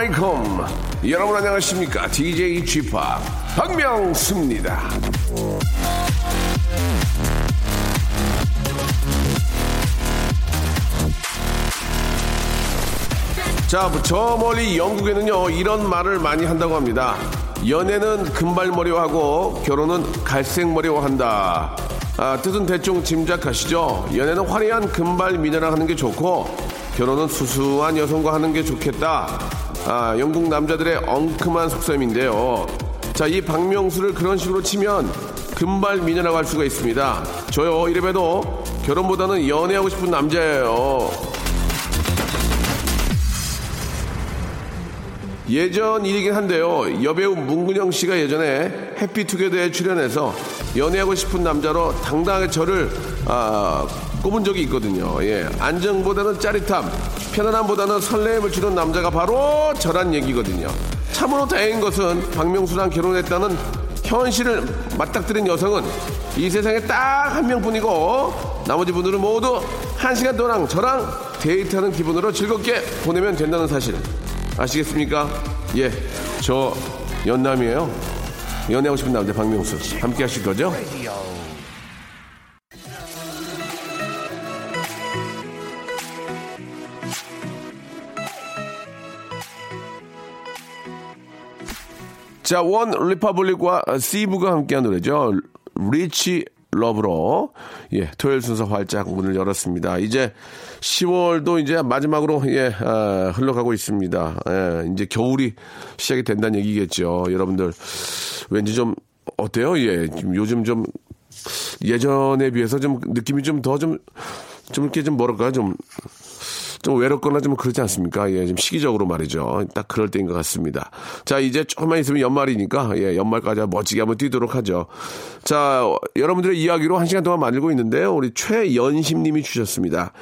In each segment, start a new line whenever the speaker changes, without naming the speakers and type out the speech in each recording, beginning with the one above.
Welcome. 여러분 안녕하십니까? DJ G-Park 박명수입니다. 자 저 멀리 영국에는요 이런 말을 많이 한다고 합니다. 연애는 금발머리와 하고 결혼은 갈색머리와 한다. 아, 뜻은 대충 짐작하시죠? 연애는 화려한 금발 미녀랑 하는 게 좋고 결혼은 수수한 여성과 하는 게 좋겠다. 아, 영국 남자들의 엉큼한 속셈인데요. 자, 이 박명수를 그런 식으로 치면 금발 미녀라고 할 수가 있습니다. 저요, 이래봬도 결혼보다는 연애하고 싶은 남자예요. 예전 일이긴 한데요. 여배우 문근영 씨가 예전에 해피투게더에 출연해서 연애하고 싶은 남자로 당당하게 저를 아, 꼽은 적이 있거든요. 예. 안정보다는 짜릿함, 편안함보다는 설렘을 주는 남자가 바로 저란 얘기거든요. 참으로 다행인 것은 박명수랑 결혼했다는 현실을 맞닥뜨린 여성은 이 세상에 딱 한 명뿐이고 나머지 분들은 모두 한 시간 동안 저랑 데이트하는 기분으로 즐겁게 보내면 된다는 사실 아시겠습니까? 예, 저 연남이에요. 연애하고 싶은 남자 박명수 함께 하실 거죠? 자, OneRepublic과 Seeb가 함께한 노래죠. Rich Love로 예 토요일 순서 활짝 문을 열었습니다. 이제 10월도 이제 마지막으로 예 아, 흘러가고 있습니다. 예, 이제 겨울이 시작이 된다는 얘기겠죠. 여러분들 왠지 좀 어때요? 예, 지금 요즘 좀 예전에 비해서 좀 느낌이 좀 더좀좀 이렇게 좀 뭐랄까 좀 좀 외롭거나 좀 그렇지 않습니까? 예, 좀 시기적으로 말이죠. 딱 그럴 때인 것 같습니다. 자, 이제 조금만 있으면 연말이니까, 예, 연말까지 멋지게 한번 뛰도록 하죠. 자, 여러분들의 이야기로 한 시간 동안 만들고 있는데요. 우리 최연심 님이 주셨습니다.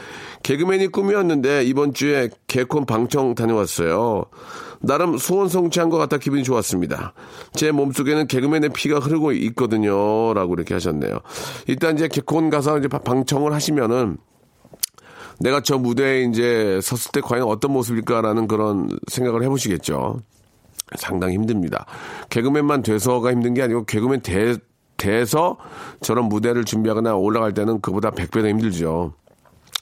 개그맨이 꿈이었는데 이번 주에 개콘 방청 다녀왔어요. 나름 소원 성취한 것 같아 기분이 좋았습니다. 제 몸속에는 개그맨의 피가 흐르고 있거든요. 라고 이렇게 하셨네요. 일단 이제 개콘 가서 이제 방청을 하시면은 내가 저 무대에 이제 섰을 때 과연 어떤 모습일까라는 그런 생각을 해보시겠죠. 상당히 힘듭니다. 개그맨만 돼서가 힘든 게 아니고 개그맨 돼, 돼서 저런 무대를 준비하거나 올라갈 때는 그보다 100배 더 힘들죠.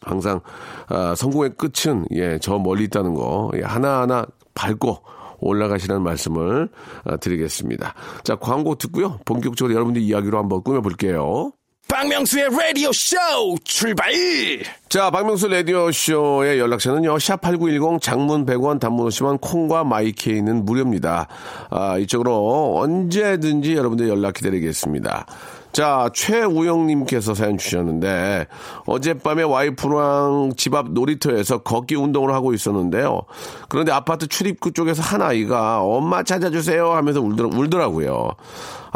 항상 아, 성공의 끝은 예, 저 멀리 있다는 거 예, 하나하나 밟고 올라가시라는 말씀을 아, 드리겠습니다. 자, 광고 듣고요. 본격적으로 여러분들 이야기로 한번 꾸며볼게요.
박명수의 라디오 쇼 출발!
자, 박명수 라디오 쇼의 연락처는요. 샵 8910 장문 100원 단문 50원 콩과 마이케이는 무료입니다. 아, 이쪽으로 언제든지 여러분들 연락 기다리겠습니다. 자, 최우영님께서 사연 주셨는데, 어젯밤에 와이프랑 집 앞 놀이터에서 걷기 운동을 하고 있었는데요. 그런데 아파트 출입구 쪽에서 한 아이가 엄마 찾아주세요 하면서 울더라고요.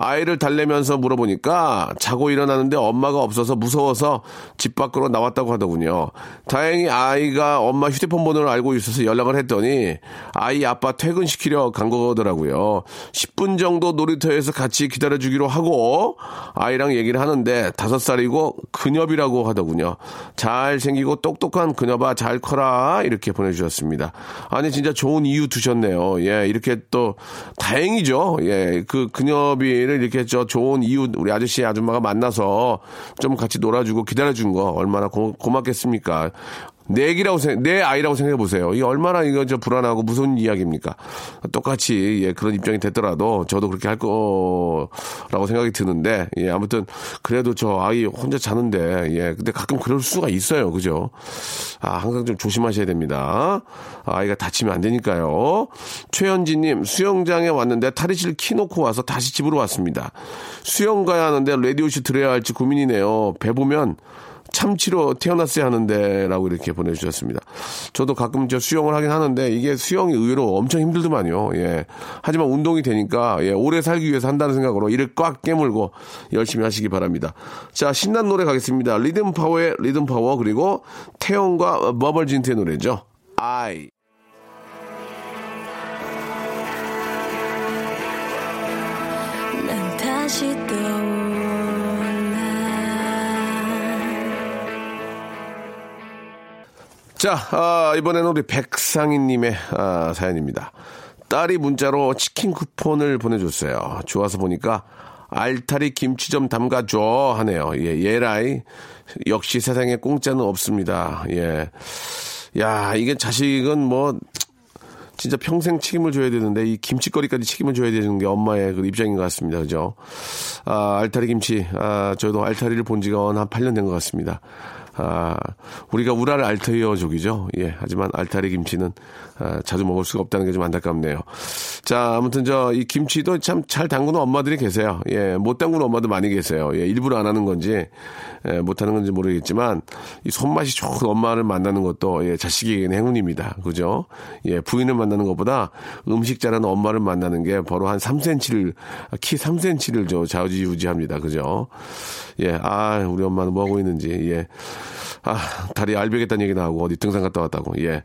아이를 달래면서 물어보니까 자고 일어나는데 엄마가 없어서 무서워서 집 밖으로 나왔다고 하더군요. 다행히 아이가 엄마 휴대폰 번호를 알고 있어서 연락을 했더니 아이 아빠 퇴근시키려 간 거더라고요. 10분 정도 놀이터에서 같이 기다려주기로 하고 아이랑 얘기를 하는데 5살이고 그녀이라고 하더군요. 잘생기고 똑똑한 그녀봐 잘 커라 이렇게 보내주셨습니다. 아니 진짜 좋은 이유 두셨네요. 예 이렇게 또 다행이죠. 예그 그녀비를 아이를 이렇게 저 좋은 이웃 우리 아저씨 아줌마가 만나서 좀 같이 놀아주고 기다려준 거 얼마나 고, 고맙겠습니까? 내 얘기라고 생각, 내 아이라고 생각해 보세요. 이 얼마나 이거 저 불안하고 무서운 이야기입니까? 똑같이 예, 그런 입장이 됐더라도 저도 그렇게 할 거라고 생각이 드는데 예, 아무튼 그래도 저 아이 혼자 자는데 예, 근데 가끔 그럴 수가 있어요, 그죠? 아 항상 좀 조심하셔야 됩니다. 아이가 다치면 안 되니까요. 최현진 님 수영장에 왔는데 탈의실 키 놓고 와서 다시 집으로 왔습니다. 수영 가야 하는데 라디오쇼 들어야 할지 고민이네요. 배 보면 참치로 태어났어야 하는데라고 이렇게 보내주셨습니다. 저도 가끔 저 수영을 하긴 하는데 이게 수영이 의외로 엄청 힘들더만요. 예. 하지만 운동이 되니까 예, 오래 살기 위해서 한다는 생각으로 이를 꽉 깨물고 열심히 하시기 바랍니다. 자, 신난 노래 가겠습니다. 리듬 파워의 리듬 파워 그리고 태연과 버벌진트의 노래죠. I. 난
다시 또
자, 아, 이번에는 우리 백상희님의 아, 사연입니다. 딸이 문자로 치킨 쿠폰을 보내줬어요. 좋아서 보니까 알타리 김치 좀 담가줘 하네요. 예, 예라이. 역시 세상에 공짜는 없습니다. 예. 야, 이게 자식은 뭐, 진짜 평생 책임을 져야 되는데 이 김치거리까지 책임을 져야 되는 게 엄마의 그 입장인 것 같습니다. 그죠? 아, 알타리 김치. 아, 저도 알타리를 본 지가 한 8년 된 것 같습니다. 아, 우리가 우라를 알타리어족이죠. 예. 하지만 알타리 김치는 아, 자주 먹을 수가 없다는 게 좀 안타깝네요. 자, 아무튼 저 이 김치도 참 잘 담그는 엄마들이 계세요. 예. 못 담그는 엄마도 많이 계세요. 예. 일부러 안 하는 건지 예, 못 하는 건지 모르겠지만 이 손맛이 좋은 엄마를 만나는 것도 예, 자식에게는 행운입니다. 그죠? 예. 부인을 만나는 것보다 음식 잘하는 엄마를 만나는 게 바로 한 3cm를 키 3cm를 저 좌우지우지합니다. 그죠? 예. 아, 우리 엄마는 뭐 하고 있는지. 예. 아, 다리 알배겠다는 얘기 나오고 어디 등산 갔다 왔다고. 예.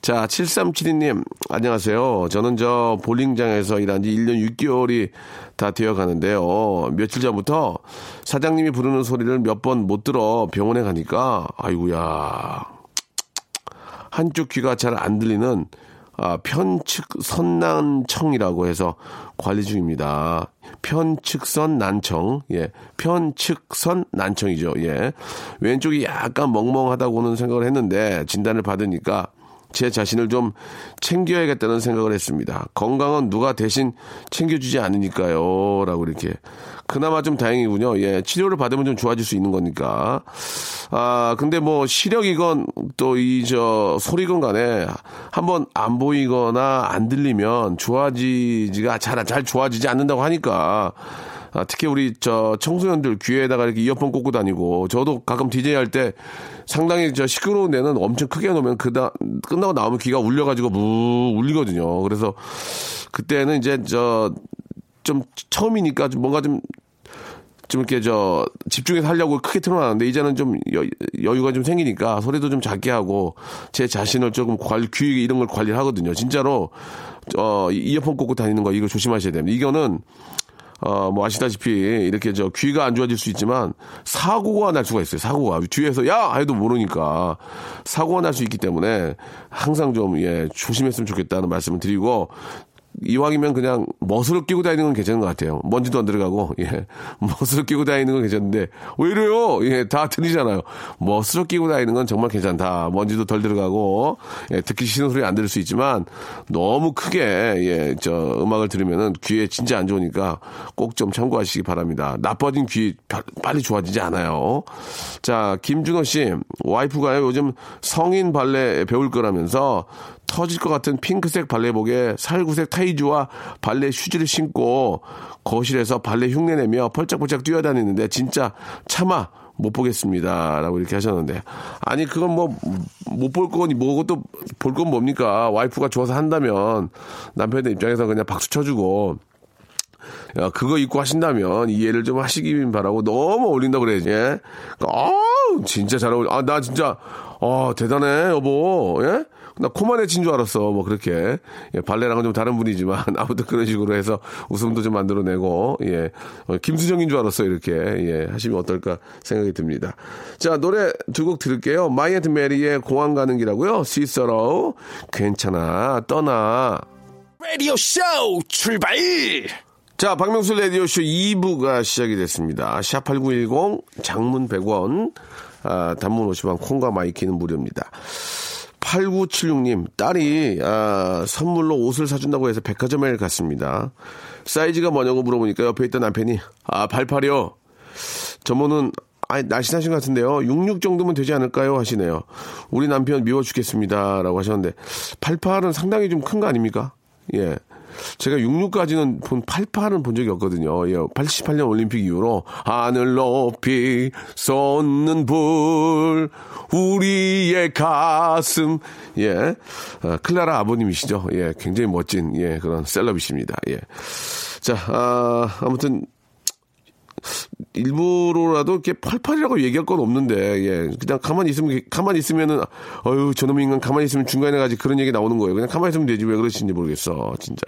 자, 7372님, 안녕하세요. 저는 저 볼링장에서 일한 지 1년 6개월이 다 되어 가는데요. 며칠 전부터 사장님이 부르는 소리를 몇 번 못 들어 병원에 가니까, 아이고야. 한쪽 귀가 잘 안 들리는 아, 편측 선 난청이라고 해서 관리 중입니다. 편측선 난청, 예, 편측선 난청이죠, 예. 왼쪽이 약간 멍멍하다고는 생각을 했는데 진단을 받으니까 제 자신을 좀 챙겨야겠다는 생각을 했습니다. 건강은 누가 대신 챙겨주지 않으니까요. 라고 이렇게. 그나마 좀 다행이군요. 예, 치료를 받으면 좀 좋아질 수 있는 거니까. 아, 근데 뭐 시력이건 또 이 저 소리건 간에 한번 안 보이거나 안 들리면 좋아지지가 잘, 잘 좋아지지 않는다고 하니까 아, 특히 우리 저 청소년들 귀에다가 이렇게 이어폰 꽂고 다니고 저도 가끔 디제이 할 때 상당히 저 시끄러운 데는 엄청 크게 놓으면 그다 끝나고 나오면 귀가 울려가지고 무 울리거든요. 그래서 그때는 이제 저 좀 처음이니까 좀 뭔가 좀좀 이렇게 저 집중해서 하려고 크게 틀어놨는데 이제는 좀 여, 여유가 좀 생기니까 소리도 좀 작게 하고 제 자신을 조금 관리 귀 이런 걸 관리를 하거든요. 진짜로 어 이어폰 꽂고 다니는 거 이거 조심하셔야 됩니다. 이거는 어, 뭐 아시다시피 이렇게 저 귀가 안 좋아질 수 있지만 사고가 날 수가 있어요. 사고가 뒤에서 야 해도 모르니까 사고가 날 수 있기 때문에 항상 좀 예, 조심했으면 좋겠다는 말씀을 드리고 이왕이면 그냥 멋으로 끼고 다니는 건 괜찮은 것 같아요. 먼지도 안 들어가고, 예. 멋으로 끼고 다니는 건 괜찮은데, 왜 이래요? 예, 다 틀리잖아요. 멋으로 끼고 다니는 건 정말 괜찮다. 먼지도 덜 들어가고, 예, 듣기 싫은 소리 안 들을 수 있지만, 너무 크게, 예, 저, 음악을 들으면은 귀에 진짜 안 좋으니까 꼭 좀 참고하시기 바랍니다. 나빠진 귀 바- 빨리 좋아지지 않아요. 자, 김준호 씨, 와이프가요, 요즘 성인 발레 배울 거라면서, 터질 것 같은 핑크색 발레복에 살구색 타이즈와 발레 슈즈를 신고 거실에서 발레 흉내내며 펄짝펄짝 뛰어다니는데 진짜 차마 못 보겠습니다. 라고 이렇게 하셨는데. 아니, 그건 뭐, 못 볼 거니 뭐고 또 볼 건 뭡니까? 와이프가 좋아서 한다면 남편의 입장에서 그냥 박수 쳐주고 야, 그거 입고 하신다면 이해를 좀 하시기 바라고 너무 어울린다 그래야지. 예? 아, 진짜 잘 어울려. 아, 나 진짜 어, 대단해, 여보. 예? 나 코만해진 줄 알았어. 뭐 그렇게. 예, 발레랑은 좀 다른 분야지만 아무튼 그런 식으로 해서 웃음도 좀 만들어내고 예. 어, 김수정인 줄 알았어. 이렇게. 예, 하시면 어떨까 생각이 듭니다. 자, 노래 두 곡 들을게요. 마이 앤트 메리의 공항 가는 길하고요. 시서로 괜찮아. 떠나.
라디오 쇼 출발!
자, 박명수 라디오쇼 2부가 시작이 됐습니다. 샵8910, 장문 100원, 아, 단문 50원, 콩과 마이케이는 무료입니다. 8976님, 딸이, 아, 선물로 옷을 사준다고 해서 백화점에 갔습니다. 사이즈가 뭐냐고 물어보니까 옆에 있던 남편이, 아, 88이요. 저모는, 아, 날씬하신 것 같은데요. 66 정도면 되지 않을까요? 하시네요. 우리 남편 미워 죽겠습니다. 라고 하셨는데, 88은 상당히 좀 큰 거 아닙니까? 예. 제가 66까지는 본 88은 본 적이 없거든요. 예, 88년 올림픽 이후로 하늘 높이 솟는 불 우리의 가슴 예 아, 클라라 아버님이시죠. 예, 굉장히 멋진 예 그런 셀럽이십니다. 예. 자 아, 아무튼 일부러라도 이렇게 팔팔이라고 얘기할 건 없는데, 예. 그냥 가만히 있으면, 가만히 있으면은, 어휴, 저놈 인간 가만히 있으면 중간에 가지 그런 얘기 나오는 거예요. 그냥 가만히 있으면 되지. 왜 그러시는지 모르겠어. 진짜.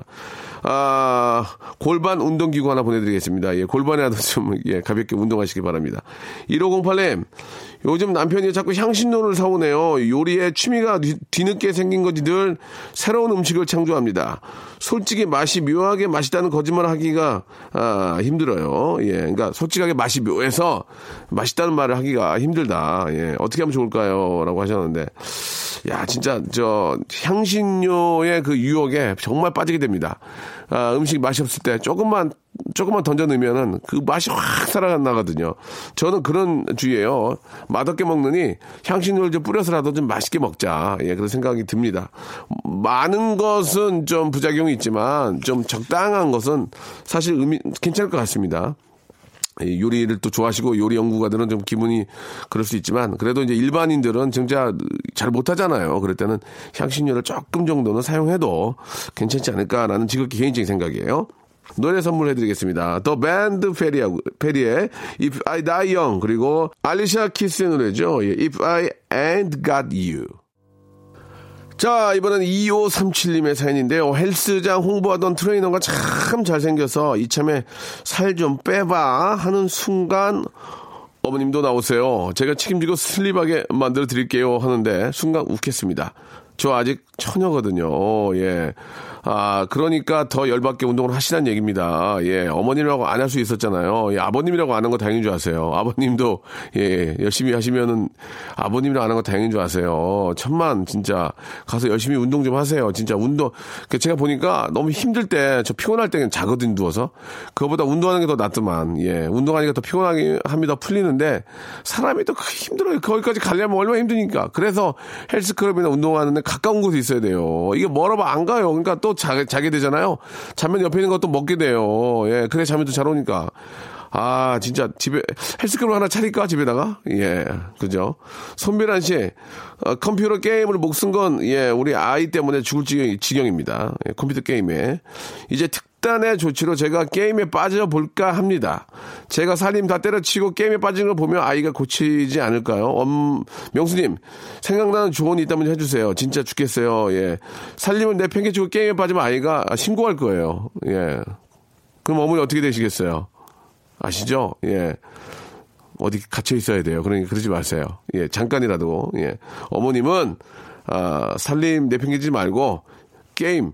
아, 골반 운동기구 하나 보내드리겠습니다. 예, 골반에라도 좀, 예, 가볍게 운동하시기 바랍니다. 1508님, 요즘 남편이 자꾸 향신료를 사오네요. 요리에 취미가 뒤, 뒤늦게 생긴 거지 늘 새로운 음식을 창조합니다. 솔직히 맛이 묘하게 맛있다는 거짓말 하기가 아, 힘들어요. 예, 그러니까 솔직하게 맛이 묘해서 맛있다는 말을 하기가 힘들다. 예, 어떻게 하면 좋을까요?라고 하셨는데, 야, 진짜 저 향신료의 그 유혹에 정말 빠지게 됩니다. 아, 음식 맛이 없을 때 조금만 조금만 던져 넣으면은 그 맛이 확 살아나거든요. 저는 그런 주의예요. 맛없게 먹느니 향신료를 좀 뿌려서라도 좀 맛있게 먹자. 예, 그런 생각이 듭니다. 많은 것은 좀 부작용이 있지만 좀 적당한 것은 사실 의미 괜찮을 것 같습니다. 이 요리를 또 좋아하시고 요리 연구가들은 좀 기분이 그럴 수 있지만 그래도 이제 일반인들은 진짜 잘 못하잖아요. 그럴 때는 향신료를 조금 정도는 사용해도 괜찮지 않을까라는 지극히 개인적인 생각이에요. 노래 선물해드리겠습니다. 더 밴드 페리하고, 페리의 If I Die Young 그리고 알리샤 키스의 노래죠. 예, If I Ain't Got You. 자, 이번엔 2537님의 사연인데요. 헬스장 홍보하던 트레이너가 참 잘생겨서 이참에 살 좀 빼봐 하는 순간 어머님도 나오세요. 제가 책임지고 슬립하게 만들어 드릴게요 하는데 순간 웃겠습니다. 저 아직 처녀거든요. 예. 아, 그러니까 더 열받게 운동을 하시라는 얘기입니다. 예, 어머님이라고 안 할 수 있었잖아요. 예, 아버님이라고 아는 거 다행인 줄 아세요. 아버님도, 예, 열심히 하시면은 아버님이라고 아는 거 다행인 줄 아세요. 천만, 진짜. 가서 열심히 운동 좀 하세요. 진짜 운동. 그 제가 보니까 너무 힘들 때, 저 피곤할 때는 자거든, 누워서. 그거보다 운동하는 게 더 낫더만. 예, 운동하니까 더 피곤하게 합니다. 풀리는데, 사람이 또 힘들어요. 거기까지 가려면 얼마나 힘드니까. 그래서 헬스클럽이나 운동하는데 가까운 곳에 있어야 돼요. 이게 멀어봐 안 가요. 그러니까 또 자, 자게 되잖아요. 자면 옆에 있는 것도 먹게 돼요. 예, 그래 잠이 또잘 오니까. 아, 진짜 집에 헬스클럽 하나 차릴까 집에다가? 예, 그죠? 손비란 씨, 어, 컴퓨터 게임을 목쓴 건 예, 우리 아이 때문에 죽을 지경, 지경 입니다. 예, 컴퓨터 게임에 이제 특 단의 조치로 제가 게임에 빠져볼까 합니다. 제가 살림 다 때려치고 게임에 빠진 걸 보면 아이가 고치지 않을까요? 엄, 명수님, 생각나는 조언이 있다면 해주세요. 진짜 죽겠어요. 예. 살림을 내팽개치고 게임에 빠지면 아이가 신고할 거예요. 예. 그럼 어머니 어떻게 되시겠어요? 아시죠? 예. 어디 갇혀 있어야 돼요. 그러니까 그러지 마세요. 예, 잠깐이라도. 예. 어머님은, 아, 살림 내팽개치지 말고, 게임,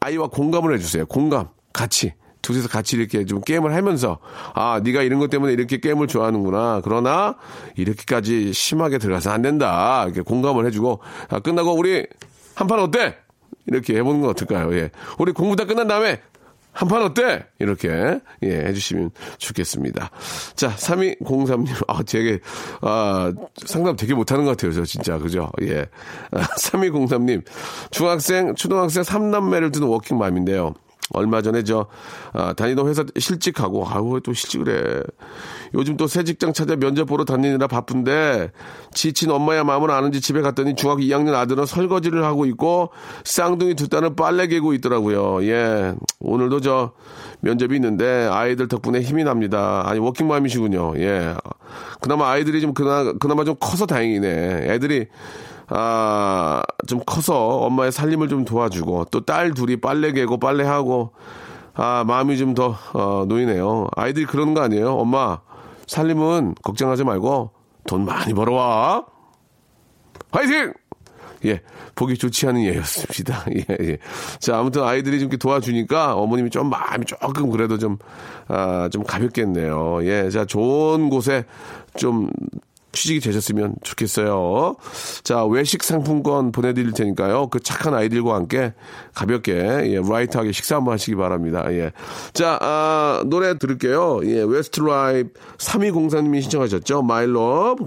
아이와 공감을 해주세요. 공감. 같이. 둘이서 같이 이렇게 좀 게임을 하면서, 아, 네가 이런 것 때문에 이렇게 게임을 좋아하는구나. 그러나, 이렇게까지 심하게 들어가서 안 된다. 이렇게 공감을 해주고, 아, 끝나고 우리 한 판 어때? 이렇게 해보는 건 어떨까요? 예. 우리 공부 다 끝난 다음에 한판 어때? 이렇게, 예, 해주시면 좋겠습니다. 자, 3203님, 아, 되게, 아, 상담 되게 못하는 것 같아요, 저 진짜. 그죠? 예. 아, 3203님, 중학생, 초등학생 3남매를 두는 워킹맘인데요. 얼마 전에 저 아, 다니던 회사 실직하고 아우 또 실직을 해. 요즘 또 새 직장 찾아 면접 보러 다니느라 바쁜데 지친 엄마야 마음을 아는지 집에 갔더니 중학교 2학년 아들은 설거지를 하고 있고 쌍둥이 두 딸은 빨래 개고 있더라고요. 예. 오늘도 저 면접이 있는데 아이들 덕분에 힘이 납니다. 아니 워킹맘이시군요. 예. 그나마 아이들이 좀 그나 그나마 좀 커서 다행이네. 애들이 아, 좀 커서 엄마의 살림을 좀 도와주고 또 딸 둘이 빨래 개고 빨래하고 아, 마음이 좀 더 어, 놓이네요. 아이들이 그러는 거 아니에요? 엄마, 살림은 걱정하지 말고 돈 많이 벌어와. 화이팅! 예, 보기 좋지 않은 예였습니다. 예, 예. 자, 아무튼 아이들이 좀 이렇게 도와주니까 어머님이 좀 마음이 조금 그래도 좀, 아, 좀 가볍겠네요. 예, 자, 좋은 곳에 좀 취직이 되셨으면 좋겠어요. 자, 외식 상품권 보내드릴 테니까요. 그 착한 아이들과 함께 가볍게, 예, light하게 식사 한번 하시기 바랍니다. 예. 자, 아, 노래 들을게요. 예, 웨스트라이프 3204님이 신청하셨죠. Love.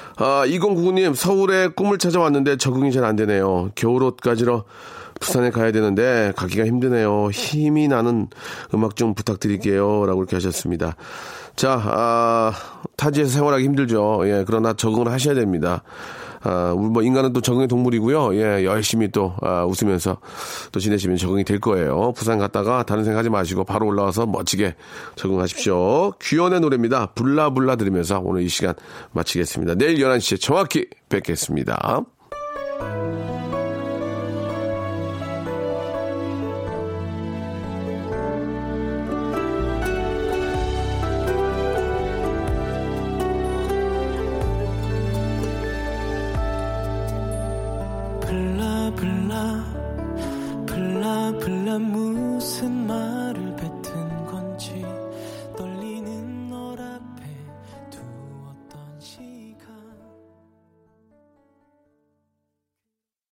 아, 2099님, 서울에 꿈을 찾아왔는데 적응이 잘 안 되네요. 겨울옷 가지러 부산에 가야 되는데 가기가 힘드네요. 힘이 나는 음악 좀 부탁드릴게요. 라고 이렇게 하셨습니다. 자, 아, 타지에서 생활하기 힘들죠. 예, 그러나 적응을 하셔야 됩니다. 아, 우리 뭐 인간은 또 적응의 동물이고요. 예, 열심히 또 아, 웃으면서 또 지내시면 적응이 될 거예요. 부산 갔다가 다른 생각하지 마시고 바로 올라와서 멋지게 적응하십시오. 귀연의 노래입니다. 불라불라 들으면서 오늘 이 시간 마치겠습니다. 내일 11시에 정확히 뵙겠습니다.